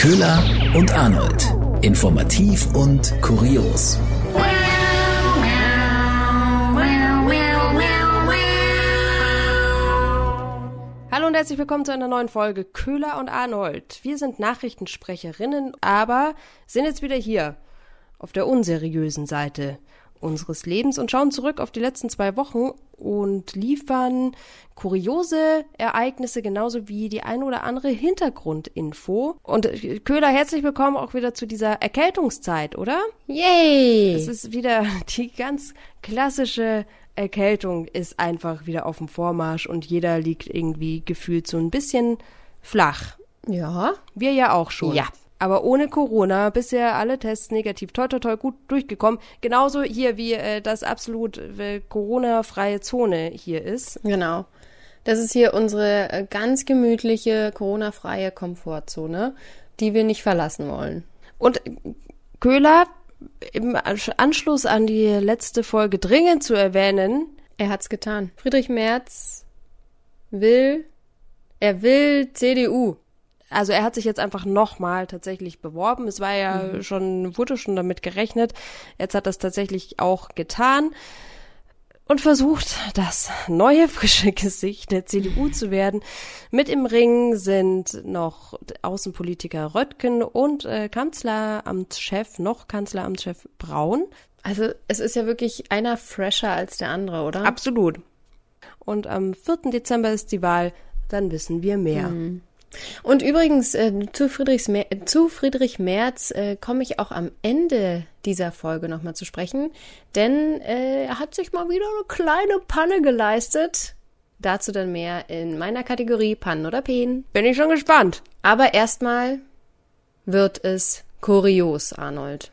Köhler und Arnold. Informativ und kurios. Hallo und herzlich willkommen zu einer neuen Folge Köhler und Arnold. Wir sind Nachrichtensprecherinnen, aber sind jetzt wieder hier auf der unseriösen Seite unseres Lebens und schauen zurück auf die letzten zwei Wochen und liefern kuriose Ereignisse genauso wie die eine oder andere Hintergrundinfo. Und äh, Köhler, herzlich willkommen auch wieder zu dieser Erkältungszeit, oder? Yay! Es ist wieder die ganz klassische Erkältung ist einfach wieder auf dem Vormarsch und jeder liegt irgendwie gefühlt so ein bisschen flach. Ja. Wir ja auch schon. Ja. Aber ohne Corona bisher alle Tests negativ, toi toi toi gut durchgekommen. Genauso hier wie äh, das absolut äh, Corona-freie Zone hier ist. Genau. Das ist hier unsere äh, ganz gemütliche Corona-freie Komfortzone, die wir nicht verlassen wollen. Und äh, Köhler, im Anschluss an die letzte Folge dringend zu erwähnen. Er hat's getan. Friedrich Merz will, er will CDU. Also er hat sich jetzt einfach nochmal tatsächlich beworben. Es war ja Mhm. schon, wurde schon damit gerechnet. Jetzt hat er es tatsächlich auch getan und versucht, das neue frische Gesicht der CDU zu werden. Mit im Ring sind noch Außenpolitiker Röttgen und äh, Kanzleramtschef, noch Kanzleramtschef Braun. Also es ist ja wirklich einer fresher als der andere, oder? Absolut. Und am 4. Dezember ist die Wahl, dann wissen wir mehr. Mhm. Und übrigens, äh, zu, Friedrichs Mer zu Friedrich Merz äh, komme ich auch am Ende dieser Folge nochmal zu sprechen, denn äh, er hat sich mal wieder eine kleine Panne geleistet. Dazu dann mehr in meiner Kategorie Pannen oder Peen. Bin ich schon gespannt. Aber erstmal wird es kurios, Arnold.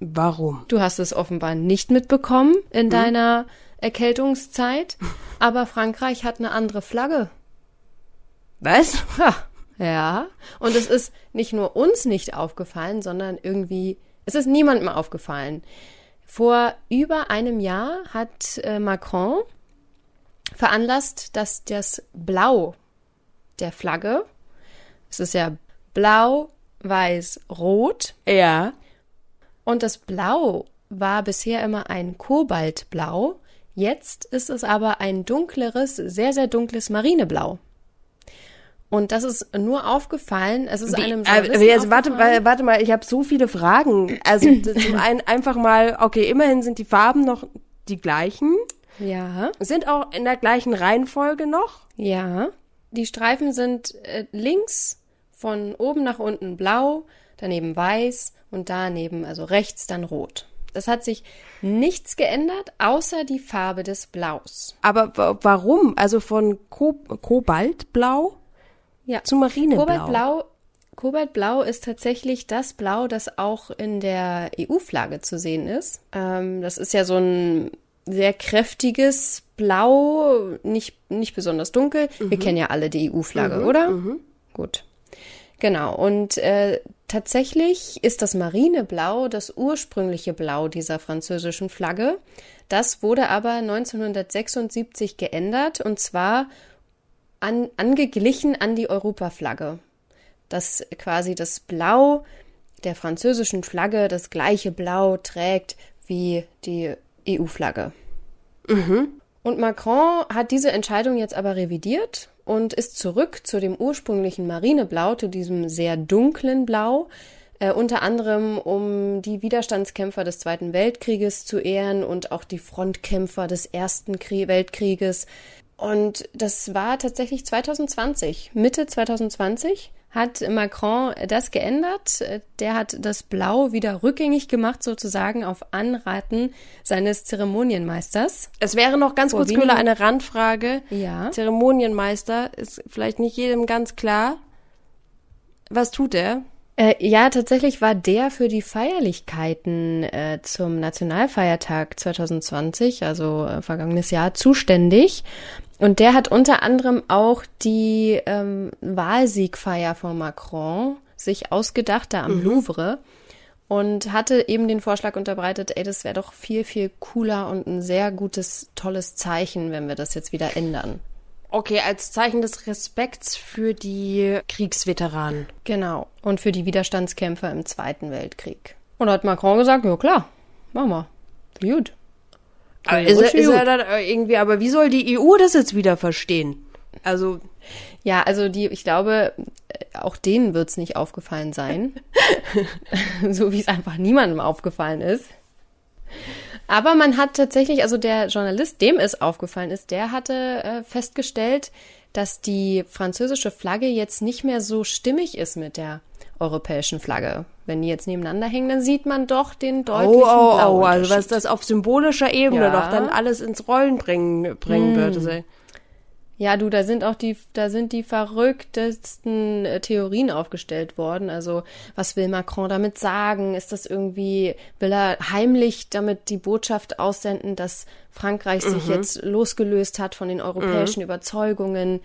Warum? Du hast es offenbar nicht mitbekommen in deiner Erkältungszeit, aber Frankreich hat eine andere Flagge. Was? Ha, ja. Und es ist nicht nur uns nicht aufgefallen, sondern irgendwie, es ist niemandem aufgefallen. Vor über einem Jahr hat äh, Macron veranlasst, dass das Blau der Flagge, es ist ja blau, weiß, rot, Ja. und das Blau war bisher immer ein Kobaltblau. Jetzt ist es aber ein dunkleres, sehr, sehr dunkles Marineblau. Und das ist nur aufgefallen, es ist Wie, einem Journalisten jetzt, warte, warte mal, ich habe so viele Fragen. Also zum einen einfach mal, okay, immerhin sind die Farben noch die gleichen, Ja, sind auch in der gleichen Reihenfolge noch. ja. Die Streifen sind äh, links von oben nach unten blau, daneben weiß und daneben, also rechts dann rot. Das hat sich nichts geändert, außer die Farbe des Blaus. Aber wa- warum? Also von Ko Kobaltblau Ja. zu Marineblau. Kobaltblau, Kobaltblau ist tatsächlich das Blau, das auch in der EU-Flagge zu sehen ist. Ähm, das ist ja so ein sehr kräftiges Blau, nicht, nicht besonders dunkel. Wir kennen ja alle die EU-Flagge, oder? Gut. Genau. Und äh, tatsächlich ist das Marineblau das ursprüngliche Blau dieser französischen Flagge. Das wurde aber 1976 geändert und zwar an, angeglichen an die Europaflagge. Dass quasi das Blau der französischen Flagge das gleiche Blau trägt wie die EU-Flagge. Und Macron hat diese Entscheidung jetzt aber revidiert und ist zurück zu dem ursprünglichen Marineblau, zu diesem sehr dunklen Blau, äh, unter anderem um die Widerstandskämpfer des Zweiten Weltkrieges zu ehren und auch die Frontkämpfer des Ersten Krie Weltkrieges. Und das war tatsächlich 2020, Mitte 2020 hat Macron das geändert. Der hat das Blau wieder rückgängig gemacht, sozusagen auf Anraten seines Zeremonienmeisters. Es wäre noch ganz Vor kurz, Köhler, eine Randfrage. Ja. Zeremonienmeister ist vielleicht nicht jedem ganz klar. Was tut er? Äh, ja, tatsächlich war der für die Feierlichkeiten äh, zum Nationalfeiertag 2020, also äh, vergangenes Jahr, zuständig. Und der hat unter anderem auch die ähm, Wahlsiegfeier von Macron sich ausgedacht, da am Louvre. Und hatte eben den Vorschlag unterbreitet, ey, das wäre doch viel, viel cooler und ein sehr gutes, tolles Zeichen, wenn wir das jetzt wieder ändern. Okay, als Zeichen des Respekts für die Kriegsveteranen. Genau. Und für die Widerstandskämpfer im Zweiten Weltkrieg. Und da hat Macron gesagt, ja klar, machen wir. Gut. Aber ist, er, ist er dann irgendwie, aber wie soll die EU das jetzt wieder verstehen? Also. Ja, also die, ich glaube, auch denen wird's nicht aufgefallen sein. so wie es einfach niemandem aufgefallen ist. Aber man hat tatsächlich, also der Journalist, dem es aufgefallen ist, der hatte äh, festgestellt, dass die französische Flagge jetzt nicht mehr so stimmig ist mit der europäischen Flagge. Wenn die jetzt nebeneinander hängen, dann sieht man doch den deutlichen Oh, oh, oh, also was das auf symbolischer Ebene ja. doch dann alles ins Rollen bringen, bringen mm. würde. Ja, du, da sind auch die, da sind die verrücktesten äh, Theorien aufgestellt worden. Also, was will Macron damit sagen? Ist das irgendwie, will er heimlich damit die Botschaft aussenden, dass Frankreich mhm. sich jetzt losgelöst hat von den europäischen mhm. Überzeugungen?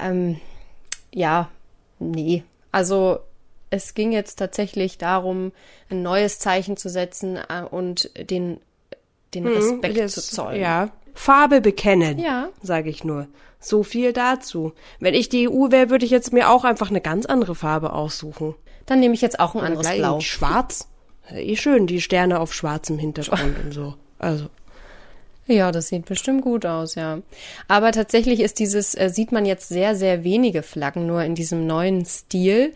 Ähm, ja, nee. Also, es ging jetzt tatsächlich darum, ein neues Zeichen zu setzen äh, und den, den mhm, Respekt mhm, zu zollen. Ja. Farbe bekennen, ja. sage ich nur. So viel dazu. Wenn ich die EU wäre, würde ich jetzt mir auch einfach eine ganz andere Farbe aussuchen. Dann nehme ich jetzt auch ein Oder anderes Blau. Schwarz. Ja, eh schön, die Sterne auf schwarzem Hintergrund und so. Also. Ja, das sieht bestimmt gut aus, ja. Aber tatsächlich ist dieses, äh, sieht man jetzt sehr, sehr wenige Flaggen nur in diesem neuen Stil,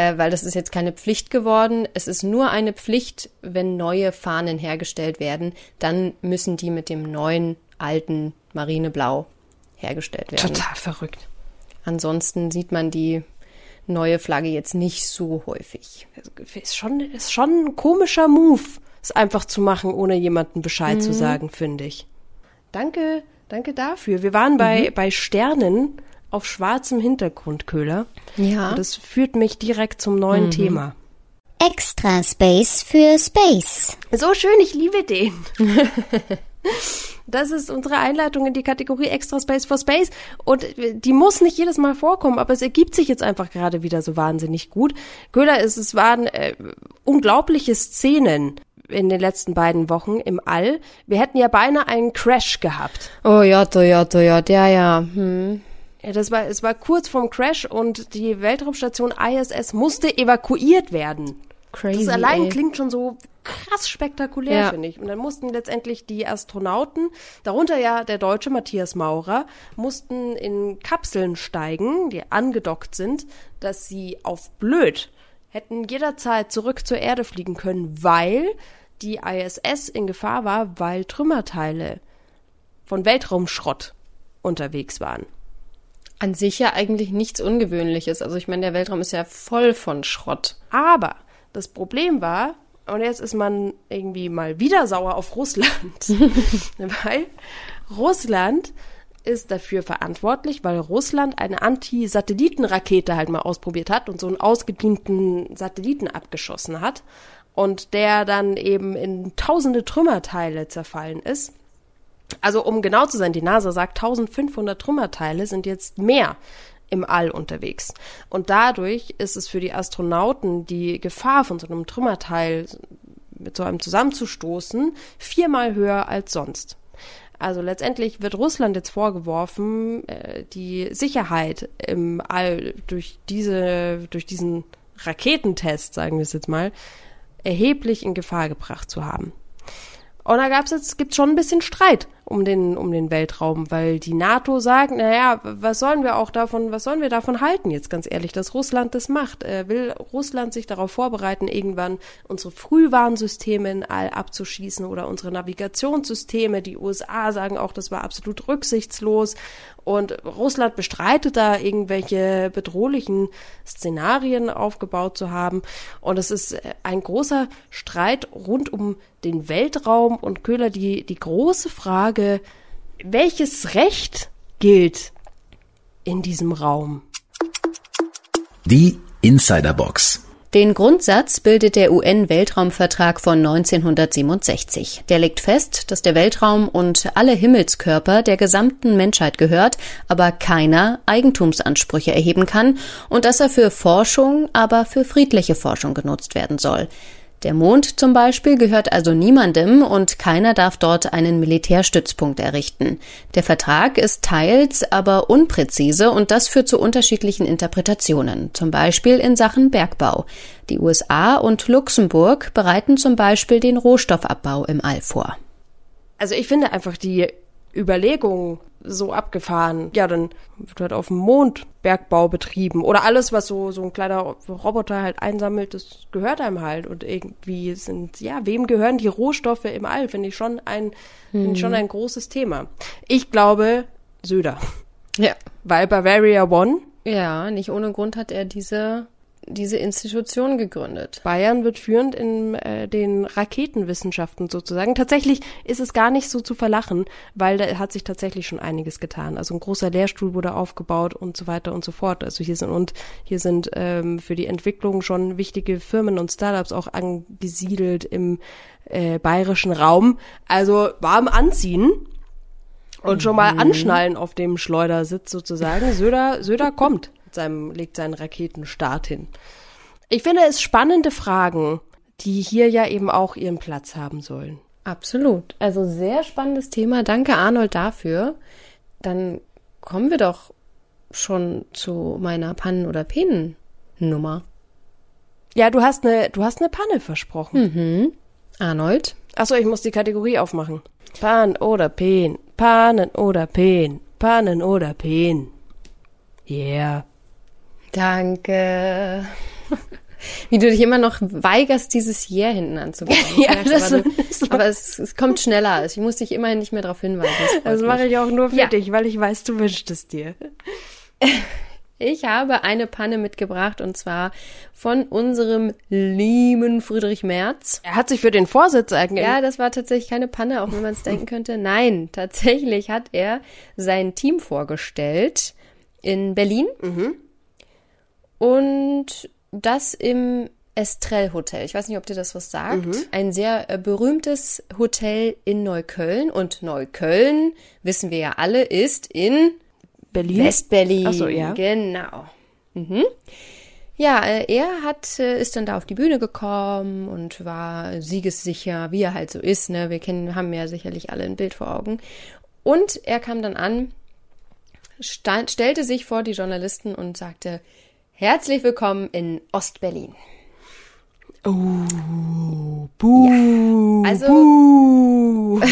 äh, weil das ist jetzt keine Pflicht geworden. Es ist nur eine Pflicht, wenn neue Fahnen hergestellt werden, dann müssen die mit dem neuen, alten Marineblau hergestellt werden. Total verrückt. Ansonsten sieht man die neue Flagge jetzt nicht so häufig. Ist schon, ist schon ein komischer Move, es einfach zu machen, ohne jemanden Bescheid mhm. zu sagen, finde ich. Danke, danke dafür. Wir waren bei, mhm. bei Sternen auf schwarzem Hintergrund, Köhler. Ja. Und das führt mich direkt zum neuen mhm. Thema. Extra Space für Space. So schön, ich liebe den. Das ist unsere Einleitung in die Kategorie Extra Space for Space. Und die muss nicht jedes Mal vorkommen, aber es ergibt sich jetzt einfach gerade wieder so wahnsinnig gut. Göhler, es, es waren äh, unglaubliche Szenen in den letzten beiden Wochen im All. Wir hätten ja beinahe einen Crash gehabt. Oh ja, ja, ja, ja, der ja. Hm. Ja, das war, es war kurz vorm Crash und die Weltraumstation ISS musste evakuiert werden. Crazy. Das allein ey. klingt schon so krass spektakulär, ja. finde ich. Und dann mussten letztendlich die Astronauten, darunter ja der deutsche Matthias Maurer, mussten in Kapseln steigen, die angedockt sind, dass sie auf blöd hätten jederzeit zurück zur Erde fliegen können, weil die ISS in Gefahr war, weil Trümmerteile von Weltraumschrott unterwegs waren. An sich ja eigentlich nichts Ungewöhnliches. Also ich meine, der Weltraum ist ja voll von Schrott. Aber das Problem war, und jetzt ist man irgendwie mal wieder sauer auf Russland, weil Russland ist dafür verantwortlich, weil Russland eine Anti-Satellitenrakete halt mal ausprobiert hat und so einen ausgedienten Satelliten abgeschossen hat und der dann eben in tausende Trümmerteile zerfallen ist. Also um genau zu sein, die NASA sagt 1500 Trümmerteile sind jetzt mehr im All unterwegs. Und dadurch ist es für die Astronauten die Gefahr von so einem Trümmerteil mit so einem zusammenzustoßen viermal höher als sonst. Also letztendlich wird Russland jetzt vorgeworfen, äh, die Sicherheit im All durch diese, durch diesen Raketentest, sagen wir es jetzt mal, erheblich in Gefahr gebracht zu haben. Und da gab es jetzt, gibt schon ein bisschen Streit um den, um den Weltraum, weil die NATO sagt, naja, was sollen wir auch davon, was sollen wir davon halten, jetzt ganz ehrlich, dass Russland das macht? Äh, will Russland sich darauf vorbereiten, irgendwann unsere Frühwarnsysteme in All abzuschießen oder unsere Navigationssysteme? Die USA sagen auch, das war absolut rücksichtslos. Und Russland bestreitet da irgendwelche bedrohlichen Szenarien aufgebaut zu haben. Und es ist ein großer Streit rund um den Weltraum und Köhler die, die große Frage, welches Recht gilt in diesem Raum? Die Insiderbox. Den Grundsatz bildet der UN-Weltraumvertrag von 1967. Der legt fest, dass der Weltraum und alle Himmelskörper der gesamten Menschheit gehört, aber keiner Eigentumsansprüche erheben kann und dass er für Forschung, aber für friedliche Forschung genutzt werden soll. Der Mond zum Beispiel gehört also niemandem und keiner darf dort einen Militärstützpunkt errichten. Der Vertrag ist teils aber unpräzise und das führt zu unterschiedlichen Interpretationen, zum Beispiel in Sachen Bergbau. Die USA und Luxemburg bereiten zum Beispiel den Rohstoffabbau im All vor. Also ich finde einfach die Überlegung so abgefahren. Ja, dann wird halt auf dem Mond Bergbau betrieben. Oder alles, was so, so ein kleiner Roboter halt einsammelt, das gehört einem halt. Und irgendwie sind, ja, wem gehören die Rohstoffe im All? Finde ich schon ein, hm. finde ich schon ein großes Thema. Ich glaube, Söder. Ja. Weil Bavaria One. Ja, nicht ohne Grund hat er diese diese Institution gegründet. Bayern wird führend in äh, den Raketenwissenschaften sozusagen. Tatsächlich ist es gar nicht so zu verlachen, weil da hat sich tatsächlich schon einiges getan. Also ein großer Lehrstuhl wurde aufgebaut und so weiter und so fort. Also hier sind und hier sind ähm, für die Entwicklung schon wichtige Firmen und Startups auch angesiedelt im äh, bayerischen Raum. Also warm anziehen und schon mal mhm. anschnallen auf dem Schleudersitz sozusagen. Söder, Söder kommt seinem, legt seinen Raketenstart hin. Ich finde es spannende Fragen, die hier ja eben auch ihren Platz haben sollen. Absolut. Also sehr spannendes Thema. Danke Arnold dafür. Dann kommen wir doch schon zu meiner Pannen- oder Penen-Nummer. Ja, du hast eine, du hast eine Panne versprochen. Mhm. Arnold? Achso, ich muss die Kategorie aufmachen. Pan oder Pen, Pannen oder Pen, Pannen oder Pen. Yeah. Danke. Wie du dich immer noch weigerst, dieses Yeah hinten anzubringen. ja, das aber, du, aber es, es, kommt schneller. Also ich muss dich immerhin nicht mehr darauf hinweisen. Das, das mache ich auch nur für ja. dich, weil ich weiß, du wünschst es dir. Ich habe eine Panne mitgebracht und zwar von unserem lieben Friedrich Merz. Er hat sich für den Vorsitz eigentlich. Ja, das war tatsächlich keine Panne, auch wenn man es denken könnte. Nein, tatsächlich hat er sein Team vorgestellt in Berlin. Mhm und das im Estrell Hotel. Ich weiß nicht, ob dir das was sagt. Mhm. Ein sehr äh, berühmtes Hotel in Neukölln. Und Neukölln, wissen wir ja alle, ist in Berlin. Westberlin. Ach so, ja. Genau. Mhm. Ja, äh, er hat, äh, ist dann da auf die Bühne gekommen und war siegessicher, wie er halt so ist. Ne? Wir kennen, haben ja sicherlich alle ein Bild vor Augen. Und er kam dann an, stand, stellte sich vor die Journalisten und sagte, Herzlich willkommen in Ostberlin. Oh, buh, ja, also buh.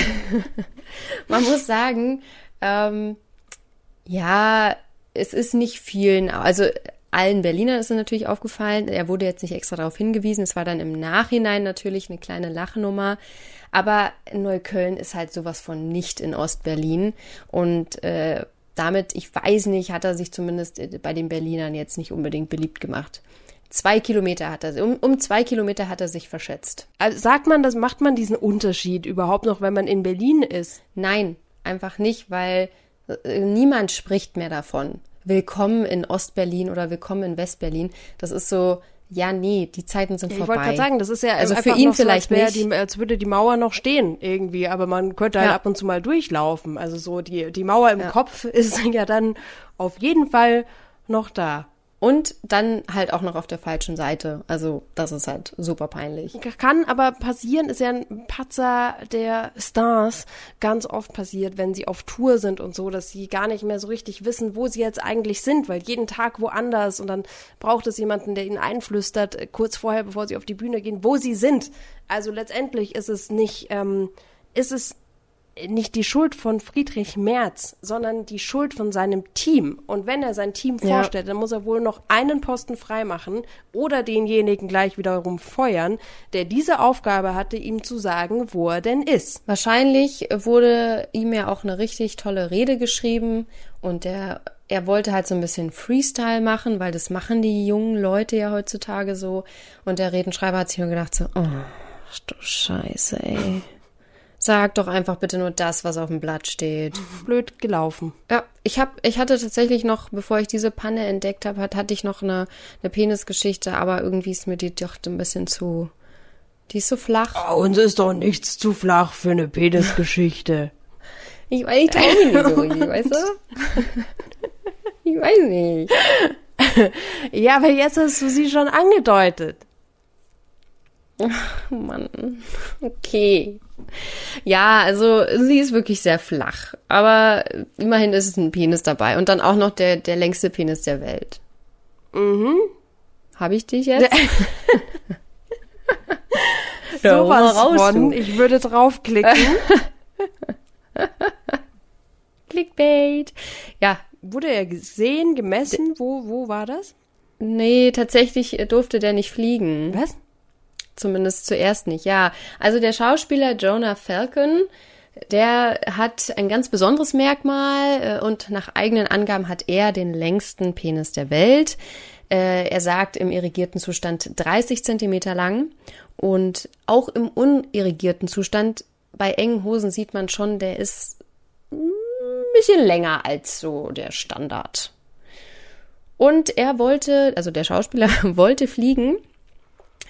man muss sagen, ähm, ja, es ist nicht vielen, also allen Berlinern ist es natürlich aufgefallen. Er wurde jetzt nicht extra darauf hingewiesen. Es war dann im Nachhinein natürlich eine kleine Lachnummer. Aber Neukölln ist halt sowas von nicht in Ostberlin. Und äh, damit, ich weiß nicht, hat er sich zumindest äh, bei den Berlinern jetzt nicht unbedingt beliebt gemacht. Zwei Kilometer hat er, um, um zwei Kilometer hat er sich verschätzt. Also sagt man, das macht man diesen Unterschied überhaupt noch, wenn man in Berlin ist? Nein, einfach nicht, weil äh, niemand spricht mehr davon. Willkommen in Ostberlin oder willkommen in Westberlin. Das ist so, ja, nee, die Zeiten sind ja, vorbei. Ich wollte gerade sagen, das ist ja also für ihn vielleicht so, als nicht. Die, als würde die Mauer noch stehen irgendwie, aber man könnte halt ab und zu mal durchlaufen. Also so die die Mauer im ja. Kopf ist ja dann auf jeden Fall noch da. Und dann halt auch noch auf der falschen Seite. Also das ist halt super peinlich. Kann aber passieren, ist ja ein Patzer der Stars ganz oft passiert, wenn sie auf Tour sind und so, dass sie gar nicht mehr so richtig wissen, wo sie jetzt eigentlich sind, weil jeden Tag woanders und dann braucht es jemanden, der ihnen einflüstert, äh, kurz vorher, bevor sie auf die Bühne gehen, wo sie sind. Also letztendlich ist es nicht, ähm, ist es nicht die Schuld von Friedrich Merz, sondern die Schuld von seinem Team. Und wenn er sein Team vorstellt, ja. dann muss er wohl noch einen Posten freimachen oder denjenigen gleich wiederum feuern, der diese Aufgabe hatte, ihm zu sagen, wo er denn ist. Wahrscheinlich wurde ihm ja auch eine richtig tolle Rede geschrieben und der er wollte halt so ein bisschen Freestyle machen, weil das machen die jungen Leute ja heutzutage so. Und der Redenschreiber hat sich nur gedacht so, oh, du Scheiße, ey. Sag doch einfach bitte nur das, was auf dem Blatt steht. Blöd gelaufen. Ja, ich hab, ich hatte tatsächlich noch, bevor ich diese Panne entdeckt habe, hatte ich noch eine, eine Penisgeschichte, aber irgendwie ist mir die doch ein bisschen zu. Die ist so flach. Oh, uns ist doch nichts zu flach für eine Penisgeschichte. ich weiß, ich traue mich nicht so richtig, weißt du? ich weiß nicht. ja, aber jetzt hast du sie schon angedeutet. Oh Mann. Okay. Ja, also sie ist wirklich sehr flach. Aber immerhin ist es ein Penis dabei. Und dann auch noch der, der längste Penis der Welt. Mhm. Habe ich dich jetzt? Sowas raus, von, ich würde draufklicken. Clickbait. Ja. Wurde er gesehen, gemessen? Wo, wo war das? Nee, tatsächlich durfte der nicht fliegen. Was? Zumindest zuerst nicht, ja. Also der Schauspieler Jonah Falcon, der hat ein ganz besonderes Merkmal äh, und nach eigenen Angaben hat er den längsten Penis der Welt. Äh, er sagt im irrigierten Zustand 30 Zentimeter lang und auch im unirrigierten Zustand bei engen Hosen sieht man schon, der ist ein bisschen länger als so der Standard. Und er wollte, also der Schauspieler wollte fliegen.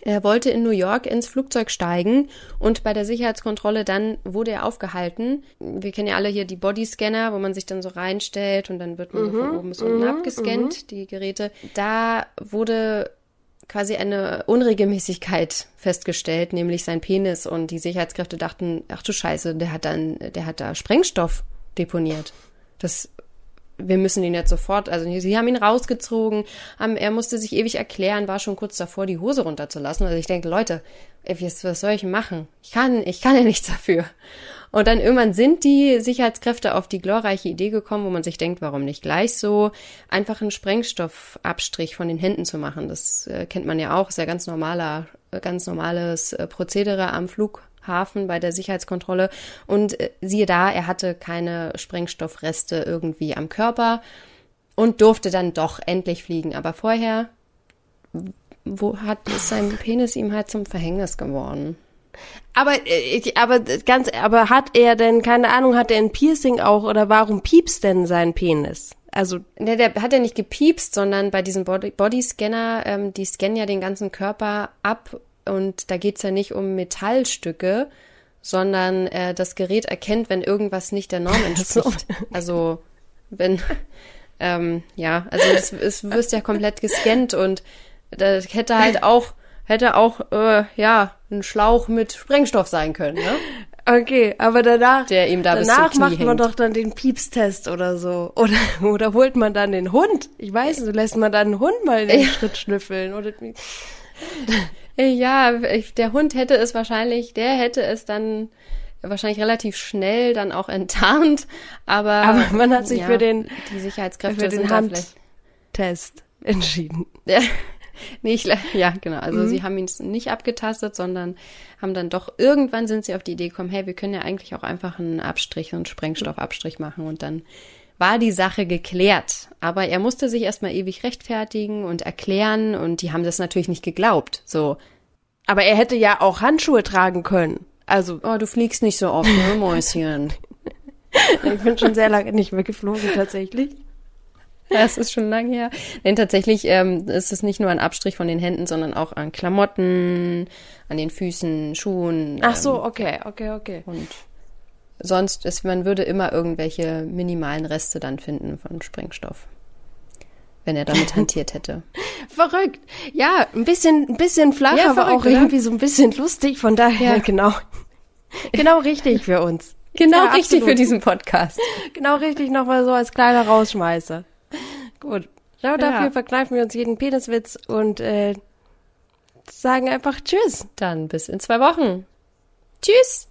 Er wollte in New York ins Flugzeug steigen und bei der Sicherheitskontrolle dann wurde er aufgehalten. Wir kennen ja alle hier die Bodyscanner, wo man sich dann so reinstellt und dann wird man mhm, so von oben bis unten mhm, abgescannt, mhm. die Geräte. Da wurde quasi eine Unregelmäßigkeit festgestellt, nämlich sein Penis und die Sicherheitskräfte dachten, ach du Scheiße, der hat dann, der hat da Sprengstoff deponiert. Das wir müssen ihn jetzt sofort, also sie haben ihn rausgezogen, haben, er musste sich ewig erklären, war schon kurz davor, die Hose runterzulassen. Also ich denke, Leute, was, soll ich machen? Ich kann, ich kann ja nichts dafür. Und dann irgendwann sind die Sicherheitskräfte auf die glorreiche Idee gekommen, wo man sich denkt, warum nicht gleich so einfach einen Sprengstoffabstrich von den Händen zu machen. Das äh, kennt man ja auch, ist ja ganz normaler, ganz normales äh, Prozedere am Flug Hafen bei der Sicherheitskontrolle und äh, siehe da, er hatte keine Sprengstoffreste irgendwie am Körper und durfte dann doch endlich fliegen. Aber vorher, wo hat ist sein Penis ihm halt zum Verhängnis geworden? Aber, äh, aber ganz, aber hat er denn, keine Ahnung, hat er ein Piercing auch oder warum piepst denn sein Penis? Also. Ne, der hat ja nicht gepiepst, sondern bei diesem Body Bodyscanner, ähm, die scannen ja den ganzen Körper ab und da geht's ja nicht um Metallstücke, sondern äh, das Gerät erkennt, wenn irgendwas nicht der Norm entspricht. Also wenn, ähm, ja, also es, es wirst ja komplett gescannt und da hätte halt auch, hätte auch, äh, ja, ein Schlauch mit Sprengstoff sein können, ne? Okay, aber danach, der ihm da danach macht man hängt. doch dann den Piepstest oder so. Oder, oder holt man dann den Hund? Ich weiß nicht, lässt man dann einen Hund mal den ja. Schritt schnüffeln oder ja, der Hund hätte es wahrscheinlich, der hätte es dann wahrscheinlich relativ schnell dann auch enttarnt, aber, aber man hat sich ja, für den die Sicherheitskräfte für den Handtest entschieden. Ja. Nee, ich, ja, genau. Also mhm. sie haben ihn nicht abgetastet, sondern haben dann doch irgendwann sind sie auf die Idee gekommen, hey, wir können ja eigentlich auch einfach einen Abstrich, einen Sprengstoffabstrich machen und dann war die Sache geklärt. Aber er musste sich erstmal ewig rechtfertigen und erklären und die haben das natürlich nicht geglaubt. So. Aber er hätte ja auch Handschuhe tragen können. Also. Oh, du fliegst nicht so oft, ne, Mäuschen? ich bin schon sehr lange nicht mehr geflogen, tatsächlich. Ja, es ist schon lange her. Denn tatsächlich ähm, ist es nicht nur ein Abstrich von den Händen, sondern auch an Klamotten, an den Füßen, Schuhen. Ach so, ähm, okay, okay, okay. Und sonst ist, man würde immer irgendwelche minimalen Reste dann finden von Sprengstoff. Wenn er damit hantiert hätte. verrückt. Ja, ein bisschen, ein bisschen flach, ja, aber auch oder? irgendwie so ein bisschen lustig. Von daher, ja. genau. Genau richtig für uns. Genau ja, richtig absolut. für diesen Podcast. Genau richtig nochmal so als kleiner Rausschmeißer. Gut. Schau, dafür verkneifen wir uns jeden Peniswitz und äh, sagen einfach Tschüss. Dann bis in zwei Wochen. Tschüss.